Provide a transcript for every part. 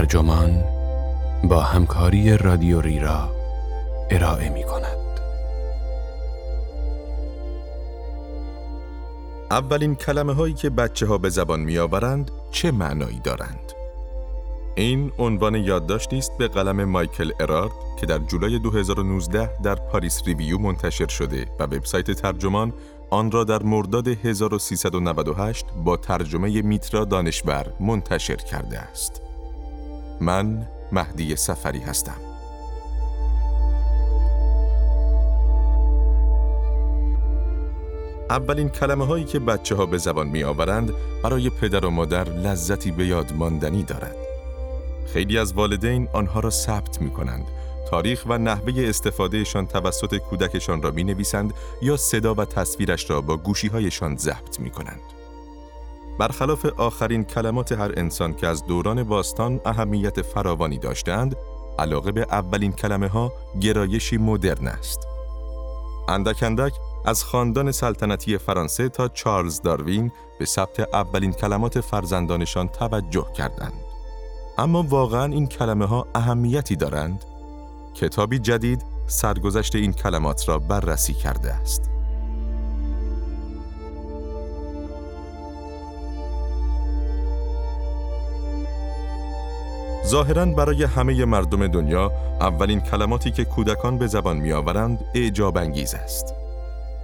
ترجمان با همکاری رادیو ریرا ارائه می کند. اولین کلمه هایی که بچه ها به زبان می آورند چه معنایی دارند؟ این عنوان یادداشتی است به قلم مایکل ارارد که در جولای 2019 در پاریس ریویو منتشر شده و وبسایت ترجمان آن را در مرداد 1398 با ترجمه میترا دانشور منتشر کرده است. من مهدی سفری هستم. اولین کلمه هایی که بچه ها به زبان می آورند برای پدر و مادر لذتی به یاد ماندنی دارد. خیلی از والدین آنها را ثبت می کنند تاریخ و نحوه استفادهشان توسط کودکشان را می نویسند یا صدا و تصویرش را با گوشی هایشان ضبط می کنند. برخلاف آخرین کلمات هر انسان که از دوران باستان اهمیت فراوانی داشتند، علاقه به اولین کلمه ها گرایشی مدرن است. اندک اندک از خاندان سلطنتی فرانسه تا چارلز داروین به ثبت اولین کلمات فرزندانشان توجه کردند. اما واقعا این کلمه ها اهمیتی دارند؟ کتابی جدید سرگذشت این کلمات را بررسی کرده است. ظاهرا برای همه مردم دنیا اولین کلماتی که کودکان به زبان می آورند اعجاب انگیز است.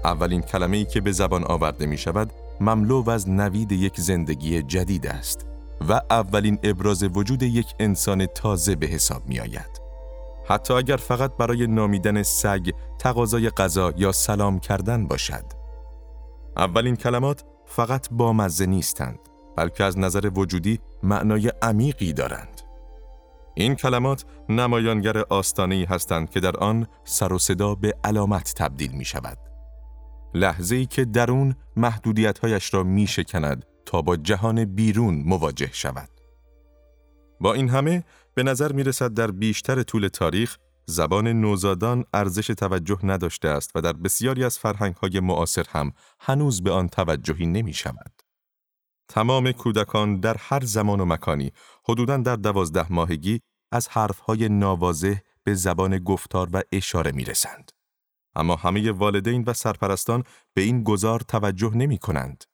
اولین کلمه‌ای که به زبان آورده می شود مملو از نوید یک زندگی جدید است و اولین ابراز وجود یک انسان تازه به حساب می آید. حتی اگر فقط برای نامیدن سگ تقاضای غذا یا سلام کردن باشد. اولین کلمات فقط با مزه نیستند بلکه از نظر وجودی معنای عمیقی دارند. این کلمات نمایانگر آستانه‌ای هستند که در آن سر و صدا به علامت تبدیل می شود. لحظه‌ای که درون محدودیت‌هایش را می شکند تا با جهان بیرون مواجه شود. با این همه به نظر می رسد در بیشتر طول تاریخ زبان نوزادان ارزش توجه نداشته است و در بسیاری از فرهنگ های معاصر هم هنوز به آن توجهی نمی شود. تمام کودکان در هر زمان و مکانی حدوداً در دوازده ماهگی از حرفهای نوازه به زبان گفتار و اشاره می رسند. اما همه والدین و سرپرستان به این گذار توجه نمی کنند.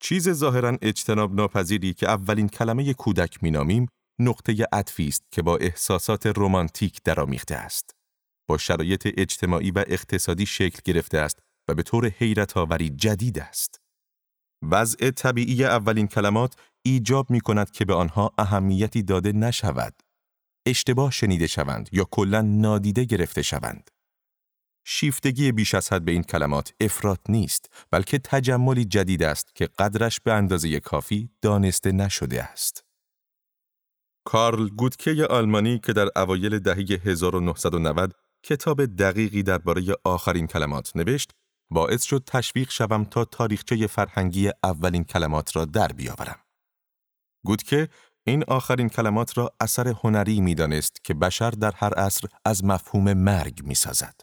چیز ظاهرا اجتناب ناپذیری که اولین کلمه کودک مینامیم نقطه عطفی است که با احساسات رمانتیک درآمیخته است. با شرایط اجتماعی و اقتصادی شکل گرفته است و به طور حیرت آوری جدید است. وضع طبیعی اولین کلمات ایجاب می کند که به آنها اهمیتی داده نشود. اشتباه شنیده شوند یا کلا نادیده گرفته شوند. شیفتگی بیش از حد به این کلمات افراد نیست بلکه تجملی جدید است که قدرش به اندازه کافی دانسته نشده است. کارل گودکه آلمانی که در اوایل دهه 1990 کتاب دقیقی درباره آخرین کلمات نوشت، باعث شد تشویق شوم تا تاریخچه فرهنگی اولین کلمات را در بیاورم. گودکه این آخرین کلمات را اثر هنری می دانست که بشر در هر عصر از مفهوم مرگ می سازد.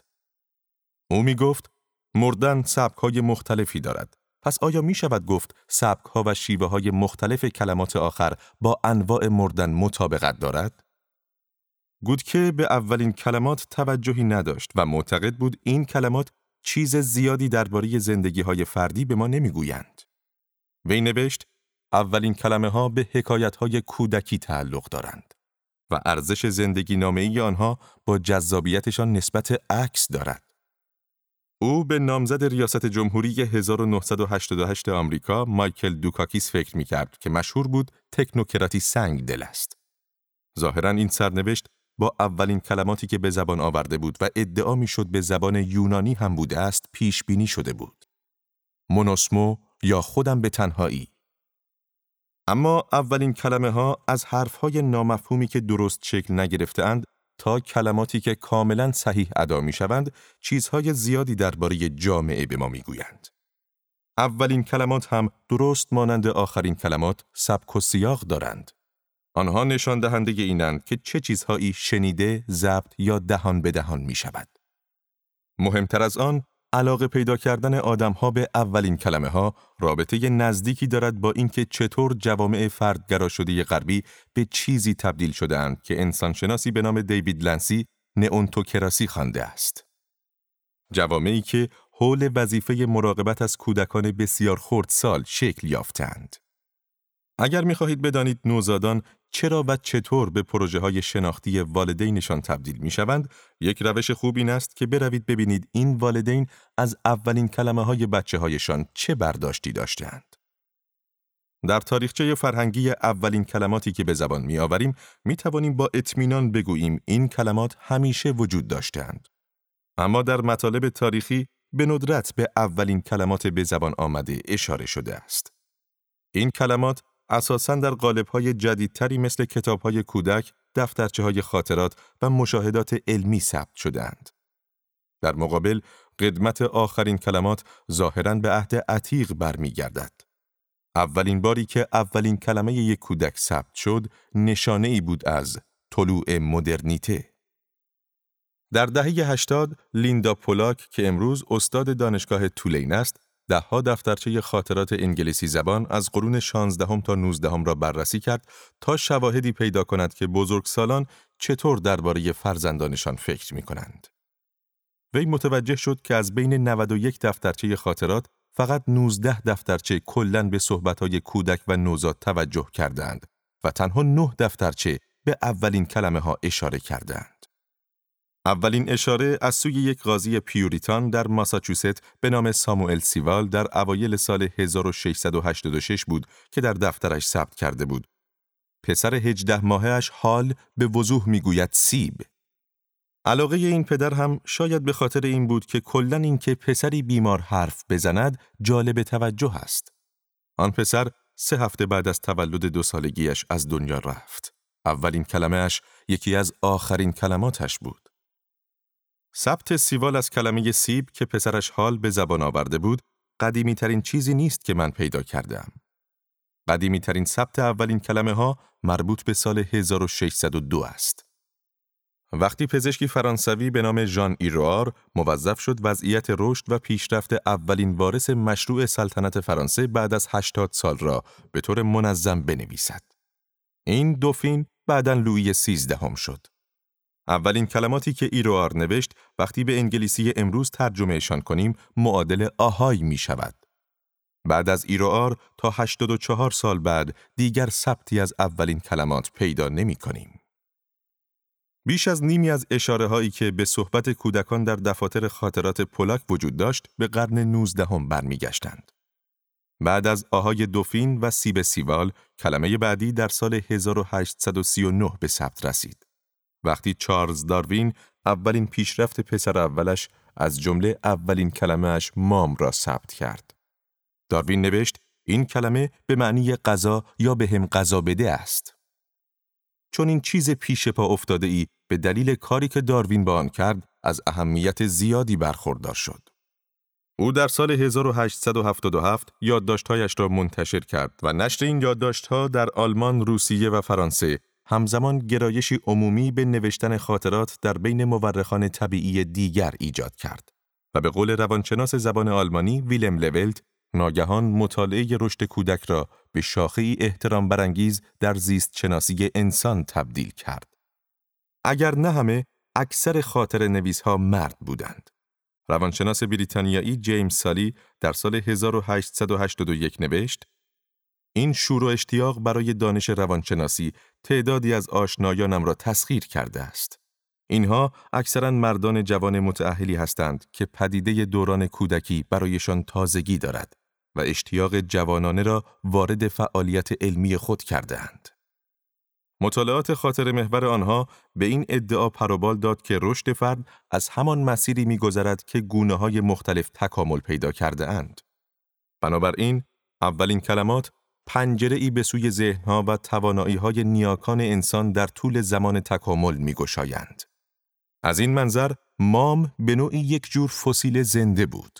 او می گفت مردن سبک های مختلفی دارد. پس آیا می شود گفت سبک ها و شیوه های مختلف کلمات آخر با انواع مردن مطابقت دارد؟ گودکه به اولین کلمات توجهی نداشت و معتقد بود این کلمات چیز زیادی درباره زندگی های فردی به ما نمی‌گویند. وی نوشت اولین کلمه ها به حکایت های کودکی تعلق دارند و ارزش زندگی نامه آنها با جذابیتشان نسبت عکس دارد. او به نامزد ریاست جمهوری 1988 آمریکا مایکل دوکاکیس فکر می کرد که مشهور بود تکنوکراتی سنگ دل است. ظاهرا این سرنوشت با اولین کلماتی که به زبان آورده بود و ادعا می شد به زبان یونانی هم بوده است پیش بینی شده بود. مونوسمو یا خودم به تنهایی. اما اولین کلمه ها از حرف های نامفهومی که درست شکل نگرفتهاند تا کلماتی که کاملا صحیح ادا می شوند چیزهای زیادی درباره جامعه به ما می گویند. اولین کلمات هم درست مانند آخرین کلمات سبک و سیاق دارند. آنها نشان دهنده اینند که چه چیزهایی شنیده، ضبط یا دهان به دهان می شود. مهمتر از آن، علاقه پیدا کردن آدمها به اولین کلمه ها رابطه نزدیکی دارد با اینکه چطور جوامع فردگرا شده غربی به چیزی تبدیل شدهاند که انسانشناسی به نام دیوید لنسی نئونتوکراسی خوانده است. جوامعی که حول وظیفه مراقبت از کودکان بسیار خردسال شکل یافتند. اگر می‌خواهید بدانید نوزادان چرا و چطور به پروژه های شناختی والدینشان تبدیل می شوند، یک روش خوب این است که بروید ببینید این والدین از اولین کلمه های بچه هایشان چه برداشتی داشتند. در تاریخچه فرهنگی اولین کلماتی که به زبان می آوریم می توانیم با اطمینان بگوییم این کلمات همیشه وجود داشتند. اما در مطالب تاریخی به ندرت به اولین کلمات به زبان آمده اشاره شده است. این کلمات اساساً در قالب‌های جدیدتری مثل کتاب‌های کودک، دفترچه های خاطرات و مشاهدات علمی ثبت شدهاند. در مقابل، قدمت آخرین کلمات ظاهراً به عهد عتیق برمیگردد. اولین باری که اولین کلمه یک کودک ثبت شد، نشانه ای بود از طلوع مدرنیته. در دهه 80 لیندا پولاک که امروز استاد دانشگاه تولین است، دهها دفترچه خاطرات انگلیسی زبان از قرون 16 تا 19 را بررسی کرد تا شواهدی پیدا کند که بزرگسالان چطور درباره فرزندانشان فکر می کنند. وی متوجه شد که از بین 91 دفترچه خاطرات فقط 19 دفترچه کلاً به صحبتهای کودک و نوزاد توجه کردند و تنها 9 دفترچه به اولین کلمه ها اشاره کردند. اولین اشاره از سوی یک قاضی پیوریتان در ماساچوست به نام ساموئل سیوال در اوایل سال 1686 بود که در دفترش ثبت کرده بود. پسر هجده ماهش حال به وضوح می‌گوید سیب. علاقه این پدر هم شاید به خاطر این بود که کلا اینکه پسری بیمار حرف بزند جالب توجه است. آن پسر سه هفته بعد از تولد دو سالگیش از دنیا رفت. اولین کلمهش یکی از آخرین کلماتش بود. ثبت سیوال از کلمه سیب که پسرش حال به زبان آورده بود، قدیمی ترین چیزی نیست که من پیدا کردم. قدیمی ترین ثبت اولین کلمه ها مربوط به سال 1602 است. وقتی پزشکی فرانسوی به نام ژان ایروار موظف شد وضعیت رشد و پیشرفت اولین وارث مشروع سلطنت فرانسه بعد از 80 سال را به طور منظم بنویسد. این دوفین بعدا لویی سیزدهم شد. اولین کلماتی که ایروار نوشت وقتی به انگلیسی امروز ترجمهشان کنیم معادل آهای می شود. بعد از ایروار تا 84 سال بعد دیگر ثبتی از اولین کلمات پیدا نمی کنیم. بیش از نیمی از اشاره هایی که به صحبت کودکان در دفاتر خاطرات پولاک وجود داشت به قرن 19 هم برمیگشتند. بعد از آهای دوفین و سیب سیوال، کلمه بعدی در سال 1839 به ثبت رسید. وقتی چارلز داروین اولین پیشرفت پسر اولش از جمله اولین کلمهش مام را ثبت کرد. داروین نوشت این کلمه به معنی غذا یا به هم غذا بده است. چون این چیز پیش پا افتاده ای به دلیل کاری که داروین با آن کرد از اهمیت زیادی برخوردار شد. او در سال 1877 یادداشتهایش را منتشر کرد و نشر این یادداشتها در آلمان، روسیه و فرانسه همزمان گرایشی عمومی به نوشتن خاطرات در بین مورخان طبیعی دیگر ایجاد کرد و به قول روانشناس زبان آلمانی ویلم لولت ناگهان مطالعه رشد کودک را به شاخه احترام برانگیز در زیست شناسی انسان تبدیل کرد. اگر نه همه، اکثر خاطر نویس ها مرد بودند. روانشناس بریتانیایی جیمز سالی در سال 1881 نوشت این شور و اشتیاق برای دانش روانشناسی تعدادی از آشنایانم را تسخیر کرده است. اینها اکثرا مردان جوان متعهلی هستند که پدیده دوران کودکی برایشان تازگی دارد و اشتیاق جوانانه را وارد فعالیت علمی خود کرده اند. مطالعات خاطر محور آنها به این ادعا پروبال داد که رشد فرد از همان مسیری میگذرد که گونه های مختلف تکامل پیدا کرده اند. بنابراین اولین کلمات پنجره ای به سوی ذهنها و توانایی های نیاکان انسان در طول زمان تکامل می گشایند. از این منظر مام به نوعی یک جور فسیل زنده بود.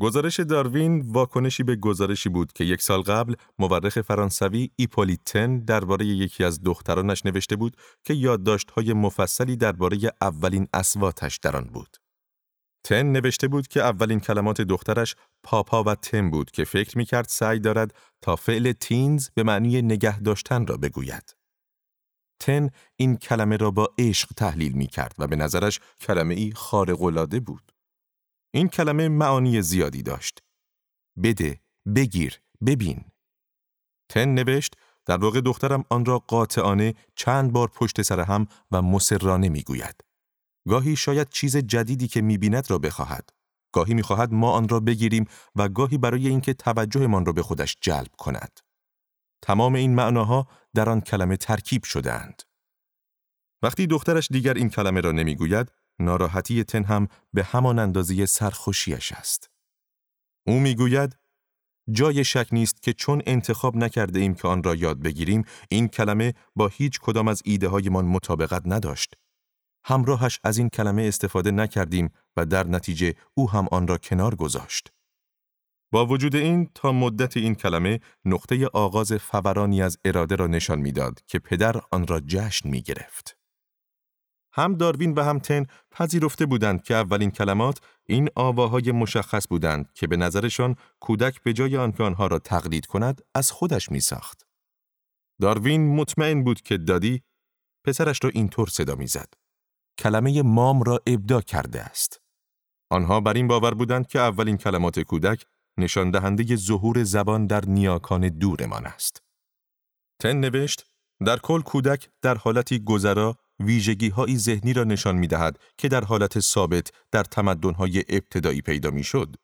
گزارش داروین واکنشی به گزارشی بود که یک سال قبل مورخ فرانسوی ایپولیتن درباره یکی از دخترانش نوشته بود که یادداشت‌های مفصلی درباره اولین اسواتش در آن بود. تن نوشته بود که اولین کلمات دخترش پاپا و تم بود که فکر می کرد سعی دارد تا فعل تینز به معنی نگه داشتن را بگوید. تن این کلمه را با عشق تحلیل می کرد و به نظرش کلمه ای خارقلاده بود. این کلمه معانی زیادی داشت. بده، بگیر، ببین. تن نوشت در واقع دخترم آن را قاطعانه چند بار پشت سر هم و مسررانه می گوید. گاهی شاید چیز جدیدی که می بیند را بخواهد. گاهی می خواهد ما آن را بگیریم و گاهی برای اینکه توجهمان را به خودش جلب کند. تمام این معناها در آن کلمه ترکیب شدهاند. وقتی دخترش دیگر این کلمه را نمی‌گوید، ناراحتی تن هم به همان اندازه سرخوشیش است. او می‌گوید جای شک نیست که چون انتخاب نکرده ایم که آن را یاد بگیریم، این کلمه با هیچ کدام از ایده هایمان مطابقت نداشت. همراهش از این کلمه استفاده نکردیم و در نتیجه او هم آن را کنار گذاشت. با وجود این تا مدت این کلمه نقطه آغاز فورانی از اراده را نشان می‌داد که پدر آن را جشن می گرفت. هم داروین و هم تن پذیرفته بودند که اولین کلمات این آواهای مشخص بودند که به نظرشان کودک به جای آنکه آنها را تقلید کند از خودش می ساخت. داروین مطمئن بود که دادی پسرش را اینطور صدا می‌زد. کلمه مام را ابدا کرده است. آنها بر این باور بودند که اولین کلمات کودک نشان دهنده ظهور زبان در نیاکان دورمان است. تن نوشت در کل کودک در حالتی گذرا ویژگی های ذهنی را نشان می دهد که در حالت ثابت در تمدن های ابتدایی پیدا می شد.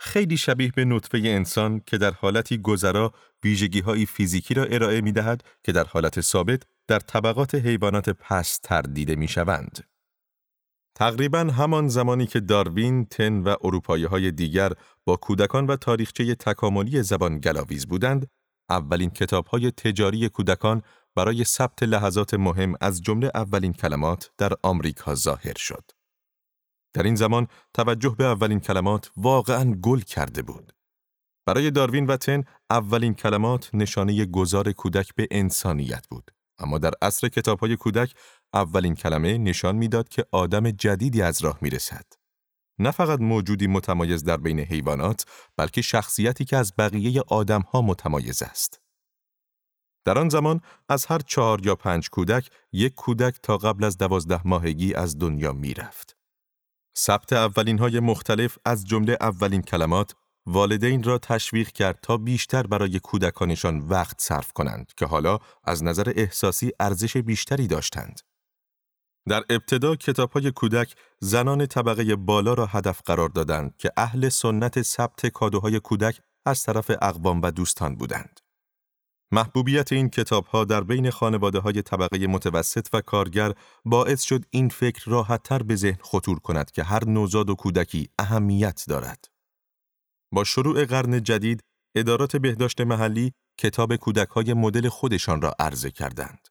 خیلی شبیه به نطفه انسان که در حالتی گذرا ویژگی های فیزیکی را ارائه می دهد که در حالت ثابت در طبقات حیوانات پستر دیده می شوند. تقریبا همان زمانی که داروین، تن و اروپایی های دیگر با کودکان و تاریخچه تکاملی زبان گلاویز بودند، اولین کتاب های تجاری کودکان برای ثبت لحظات مهم از جمله اولین کلمات در آمریکا ظاهر شد. در این زمان توجه به اولین کلمات واقعا گل کرده بود. برای داروین و تن اولین کلمات نشانه گذار کودک به انسانیت بود. اما در عصر کتاب های کودک اولین کلمه نشان می‌داد که آدم جدیدی از راه می رسد. نه فقط موجودی متمایز در بین حیوانات، بلکه شخصیتی که از بقیه ها متمایز است. در آن زمان از هر چهار یا پنج کودک، یک کودک تا قبل از دوازده ماهگی از دنیا می رفت. ثبت اولین های مختلف از جمله اولین کلمات والدین را تشویق کرد تا بیشتر برای کودکانشان وقت صرف کنند که حالا از نظر احساسی ارزش بیشتری داشتند. در ابتدا کتاب های کودک زنان طبقه بالا را هدف قرار دادند که اهل سنت ثبت کادوهای کودک از طرف اقوام و دوستان بودند. محبوبیت این کتاب ها در بین خانواده های طبقه متوسط و کارگر باعث شد این فکر راحتتر به ذهن خطور کند که هر نوزاد و کودکی اهمیت دارد. با شروع قرن جدید، ادارات بهداشت محلی کتاب کودک های مدل خودشان را عرضه کردند.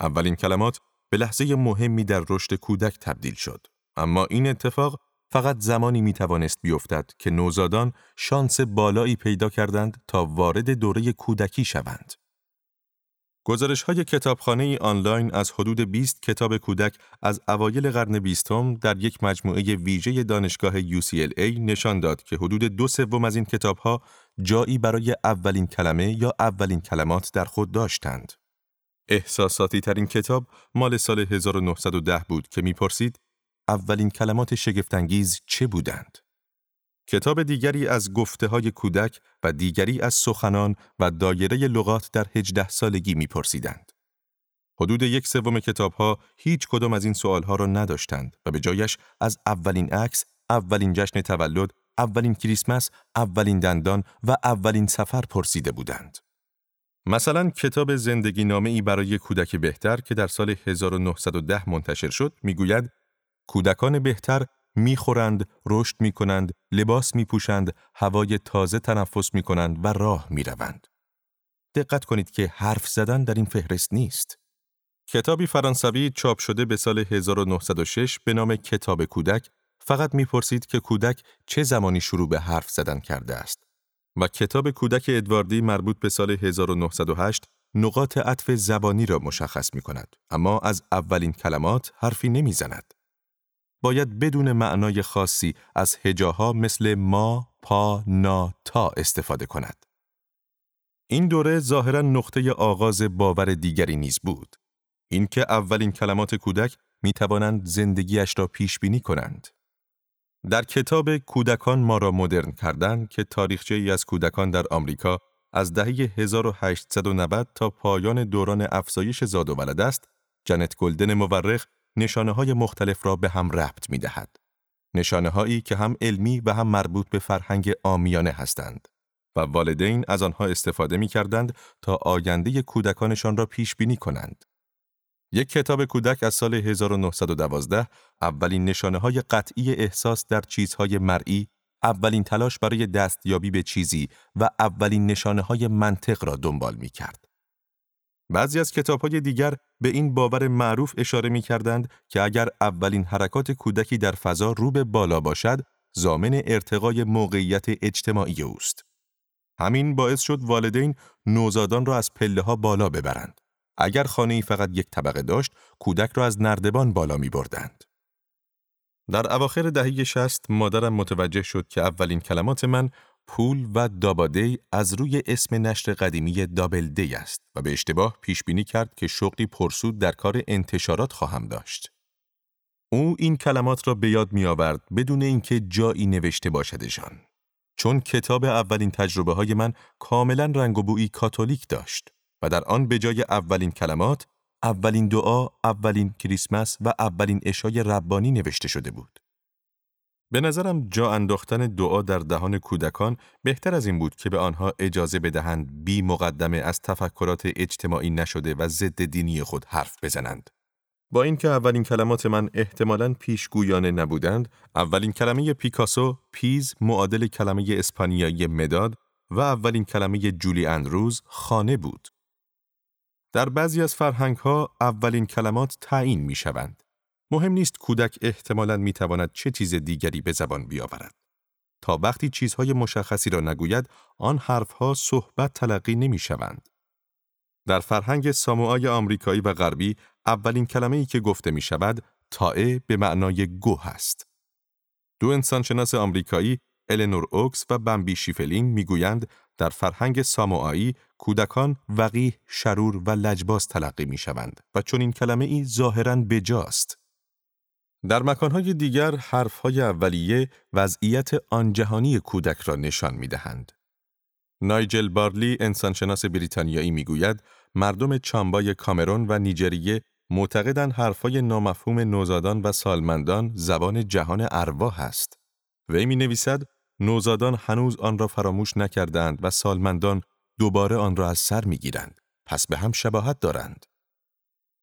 اولین کلمات به لحظه مهمی در رشد کودک تبدیل شد. اما این اتفاق فقط زمانی می توانست بیفتد که نوزادان شانس بالایی پیدا کردند تا وارد دوره کودکی شوند. گزارش های کتابخانه ای آنلاین از حدود 20 کتاب کودک از اوایل قرن بیستم در یک مجموعه ویژه دانشگاه UCLA نشان داد که حدود دو سوم از این کتاب ها جایی برای اولین کلمه یا اولین کلمات در خود داشتند. احساساتی ترین کتاب مال سال 1910 بود که می‌پرسید اولین کلمات شگفتانگیز چه بودند؟ کتاب دیگری از گفته های کودک و دیگری از سخنان و دایره لغات در هجده سالگی میپرسیدند. حدود یک سوم کتاب ها هیچ کدام از این سوال ها را نداشتند و به جایش از اولین عکس، اولین جشن تولد، اولین کریسمس، اولین دندان و اولین سفر پرسیده بودند. مثلا کتاب زندگی نامه ای برای کودک بهتر که در سال 1910 منتشر شد می‌گوید کودکان بهتر می‌خورند، رشد می‌کنند، لباس میپوشند، هوای تازه تنفس می‌کنند و راه می‌روند. دقت کنید که حرف زدن در این فهرست نیست. کتابی فرانسوی چاپ شده به سال 1906 به نام کتاب کودک فقط می‌پرسید که کودک چه زمانی شروع به حرف زدن کرده است. و کتاب کودک ادواردی مربوط به سال 1908 نقاط عطف زبانی را مشخص می کند اما از اولین کلمات حرفی نمی زند. باید بدون معنای خاصی از هجاها مثل ما، پا، نا، تا استفاده کند. این دوره ظاهرا نقطه آغاز باور دیگری نیز بود. اینکه اولین کلمات کودک می توانند زندگیش را پیش بینی کنند. در کتاب کودکان ما را مدرن کردن که تاریخچه ای از کودکان در آمریکا از دهه 1890 تا پایان دوران افزایش زاد و ولد است، جنت گلدن مورخ نشانه های مختلف را به هم ربط می دهد. نشانه هایی که هم علمی و هم مربوط به فرهنگ آمیانه هستند و والدین از آنها استفاده می کردند تا آینده کودکانشان را پیش بینی کنند. یک کتاب کودک از سال 1912 اولین نشانه های قطعی احساس در چیزهای مرئی، اولین تلاش برای دستیابی به چیزی و اولین نشانه های منطق را دنبال می کرد. بعضی از کتاب های دیگر به این باور معروف اشاره می کردند که اگر اولین حرکات کودکی در فضا رو به بالا باشد، زامن ارتقای موقعیت اجتماعی اوست. همین باعث شد والدین نوزادان را از پله ها بالا ببرند. اگر خانه فقط یک طبقه داشت، کودک را از نردبان بالا می بردند. در اواخر دهه شست مادرم متوجه شد که اولین کلمات من پول و دابادی از روی اسم نشر قدیمی دابل دی است و به اشتباه پیش بینی کرد که شغلی پرسود در کار انتشارات خواهم داشت. او این کلمات را به یاد می آورد بدون اینکه جایی نوشته باشدشان. چون کتاب اولین تجربه های من کاملا رنگ و بویی کاتولیک داشت و در آن به جای اولین کلمات، اولین دعا، اولین کریسمس و اولین اشای ربانی نوشته شده بود. به نظرم جا انداختن دعا در دهان کودکان بهتر از این بود که به آنها اجازه بدهند بی مقدمه از تفکرات اجتماعی نشده و ضد دینی خود حرف بزنند. با اینکه اولین کلمات من احتمالاً پیشگویانه نبودند، اولین کلمه پیکاسو پیز معادل کلمه اسپانیایی مداد و اولین کلمه جولی اندروز خانه بود. در بعضی از فرهنگ ها اولین کلمات تعیین می شوند. مهم نیست کودک احتمالاً می تواند چه چیز دیگری به زبان بیاورد. تا وقتی چیزهای مشخصی را نگوید، آن حرفها صحبت تلقی نمی شوند. در فرهنگ ساموآی آمریکایی و غربی، اولین کلمه ای که گفته می شود، تائه به معنای گوه است. دو انسانشناس آمریکایی، النور اوکس و بمبی شیفلینگ می‌گویند در فرهنگ ساموآیی کودکان وقیح، شرور و لجباز تلقی می شوند و چون این کلمه ای ظاهراً بجاست. در مکانهای دیگر حرفهای اولیه وضعیت آنجهانی کودک را نشان می دهند. نایجل بارلی انسانشناس بریتانیایی می‌گوید مردم چامبای کامرون و نیجریه معتقدند حرفهای نامفهوم نوزادان و سالمندان زبان جهان ارواح است. وی می نویسد نوزادان هنوز آن را فراموش نکردند و سالمندان دوباره آن را از سر می گیرند. پس به هم شباهت دارند.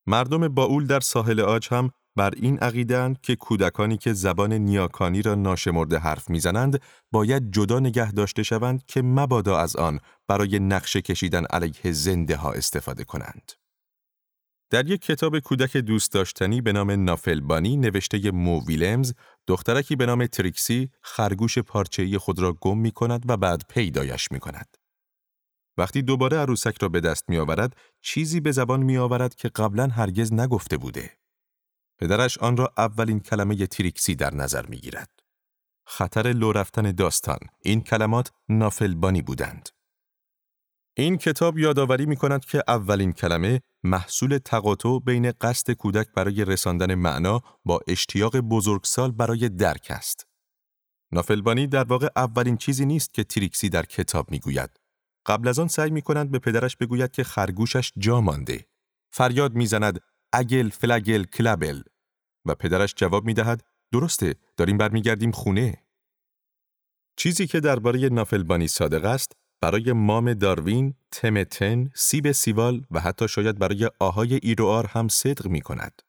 مردم باول در ساحل آج هم بر این عقیدند که کودکانی که زبان نیاکانی را ناشمرده حرف می‌زنند باید جدا نگه داشته شوند که مبادا از آن برای نقشه کشیدن علیه زنده ها استفاده کنند. در یک کتاب کودک دوست داشتنی به نام نافلبانی نوشته مو ویلمز، دخترکی به نام تریکسی خرگوش پارچه‌ای خود را گم می کند و بعد پیدایش می کند. وقتی دوباره عروسک را به دست می آورد، چیزی به زبان می آورد که قبلا هرگز نگفته بوده. پدرش آن را اولین کلمه تریکسی در نظر می گیرد. خطر لو رفتن داستان این کلمات نافلبانی بودند. این کتاب یادآوری می کند که اولین کلمه محصول تقاطع بین قصد کودک برای رساندن معنا با اشتیاق بزرگسال برای درک است. نافلبانی در واقع اولین چیزی نیست که تریکسی در کتاب می‌گوید. قبل از آن سعی می کند به پدرش بگوید که خرگوشش جا مانده. فریاد می‌زند اگل فلگل کلبل و پدرش جواب می دهد درسته داریم برمیگردیم خونه. چیزی که درباره نافلبانی صادق است برای مام داروین، تمتن، سیب سیوال و حتی شاید برای آهای ایروار هم صدق می کند.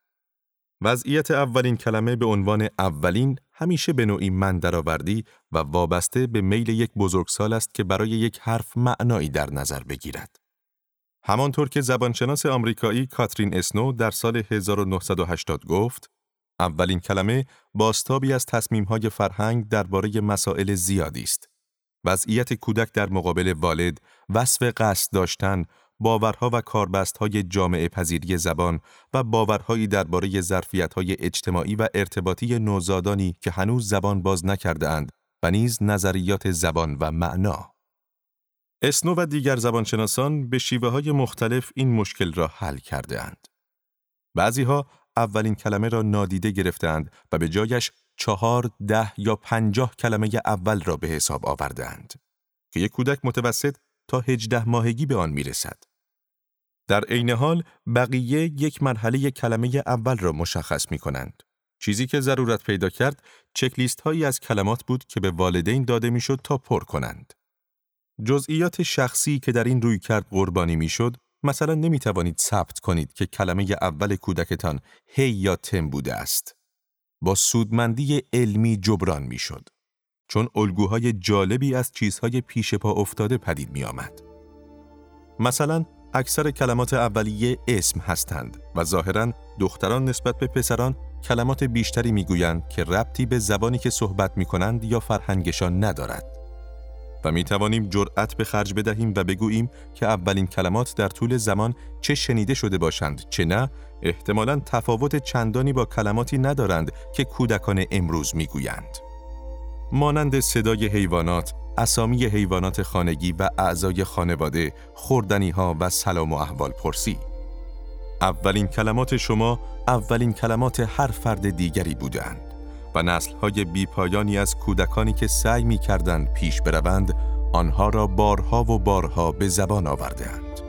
وضعیت اولین کلمه به عنوان اولین همیشه به نوعی من درآوردی و وابسته به میل یک بزرگسال است که برای یک حرف معنایی در نظر بگیرد. همانطور که زبانشناس آمریکایی کاترین اسنو در سال 1980 گفت، اولین کلمه باستابی از تصمیمهای فرهنگ درباره مسائل زیادی است. وضعیت کودک در مقابل والد، وصف قصد داشتن، باورها و کاربستهای جامعه پذیری زبان و باورهایی درباره ظرفیت‌های اجتماعی و ارتباطی نوزادانی که هنوز زبان باز نکرده اند و نیز نظریات زبان و معنا. اسنو و دیگر زبانشناسان به شیوه های مختلف این مشکل را حل کرده اند. بعضی ها اولین کلمه را نادیده گرفتند و به جایش چهار، ده یا پنجاه کلمه اول را به حساب آوردند که یک کودک متوسط تا هجده ماهگی به آن می رسد. در عین حال بقیه یک مرحله کلمه اول را مشخص می کنند. چیزی که ضرورت پیدا کرد چکلیست هایی از کلمات بود که به والدین داده می‌شد تا پر کنند. جزئیات شخصی که در این روی کرد قربانی می‌شد مثلا نمی توانید ثبت کنید که کلمه اول کودکتان هی یا تم بوده است. با سودمندی علمی جبران می‌شد. چون الگوهای جالبی از چیزهای پیش پا افتاده پدید می آمد. مثلا اکثر کلمات اولیه اسم هستند و ظاهرا دختران نسبت به پسران کلمات بیشتری می‌گویند که ربطی به زبانی که صحبت می کنند یا فرهنگشان ندارد. می توانیم جرأت به خرج بدهیم و بگوییم که اولین کلمات در طول زمان چه شنیده شده باشند چه نه احتمالا تفاوت چندانی با کلماتی ندارند که کودکان امروز می‌گویند. مانند صدای حیوانات، اسامی حیوانات خانگی و اعضای خانواده، خوردنی ها و سلام و احوال پرسی. اولین کلمات شما اولین کلمات هر فرد دیگری بودند و نسلهای بیپایانی از کودکانی که سعی می کردند پیش بروند آنها را بارها و بارها به زبان آوردهاند.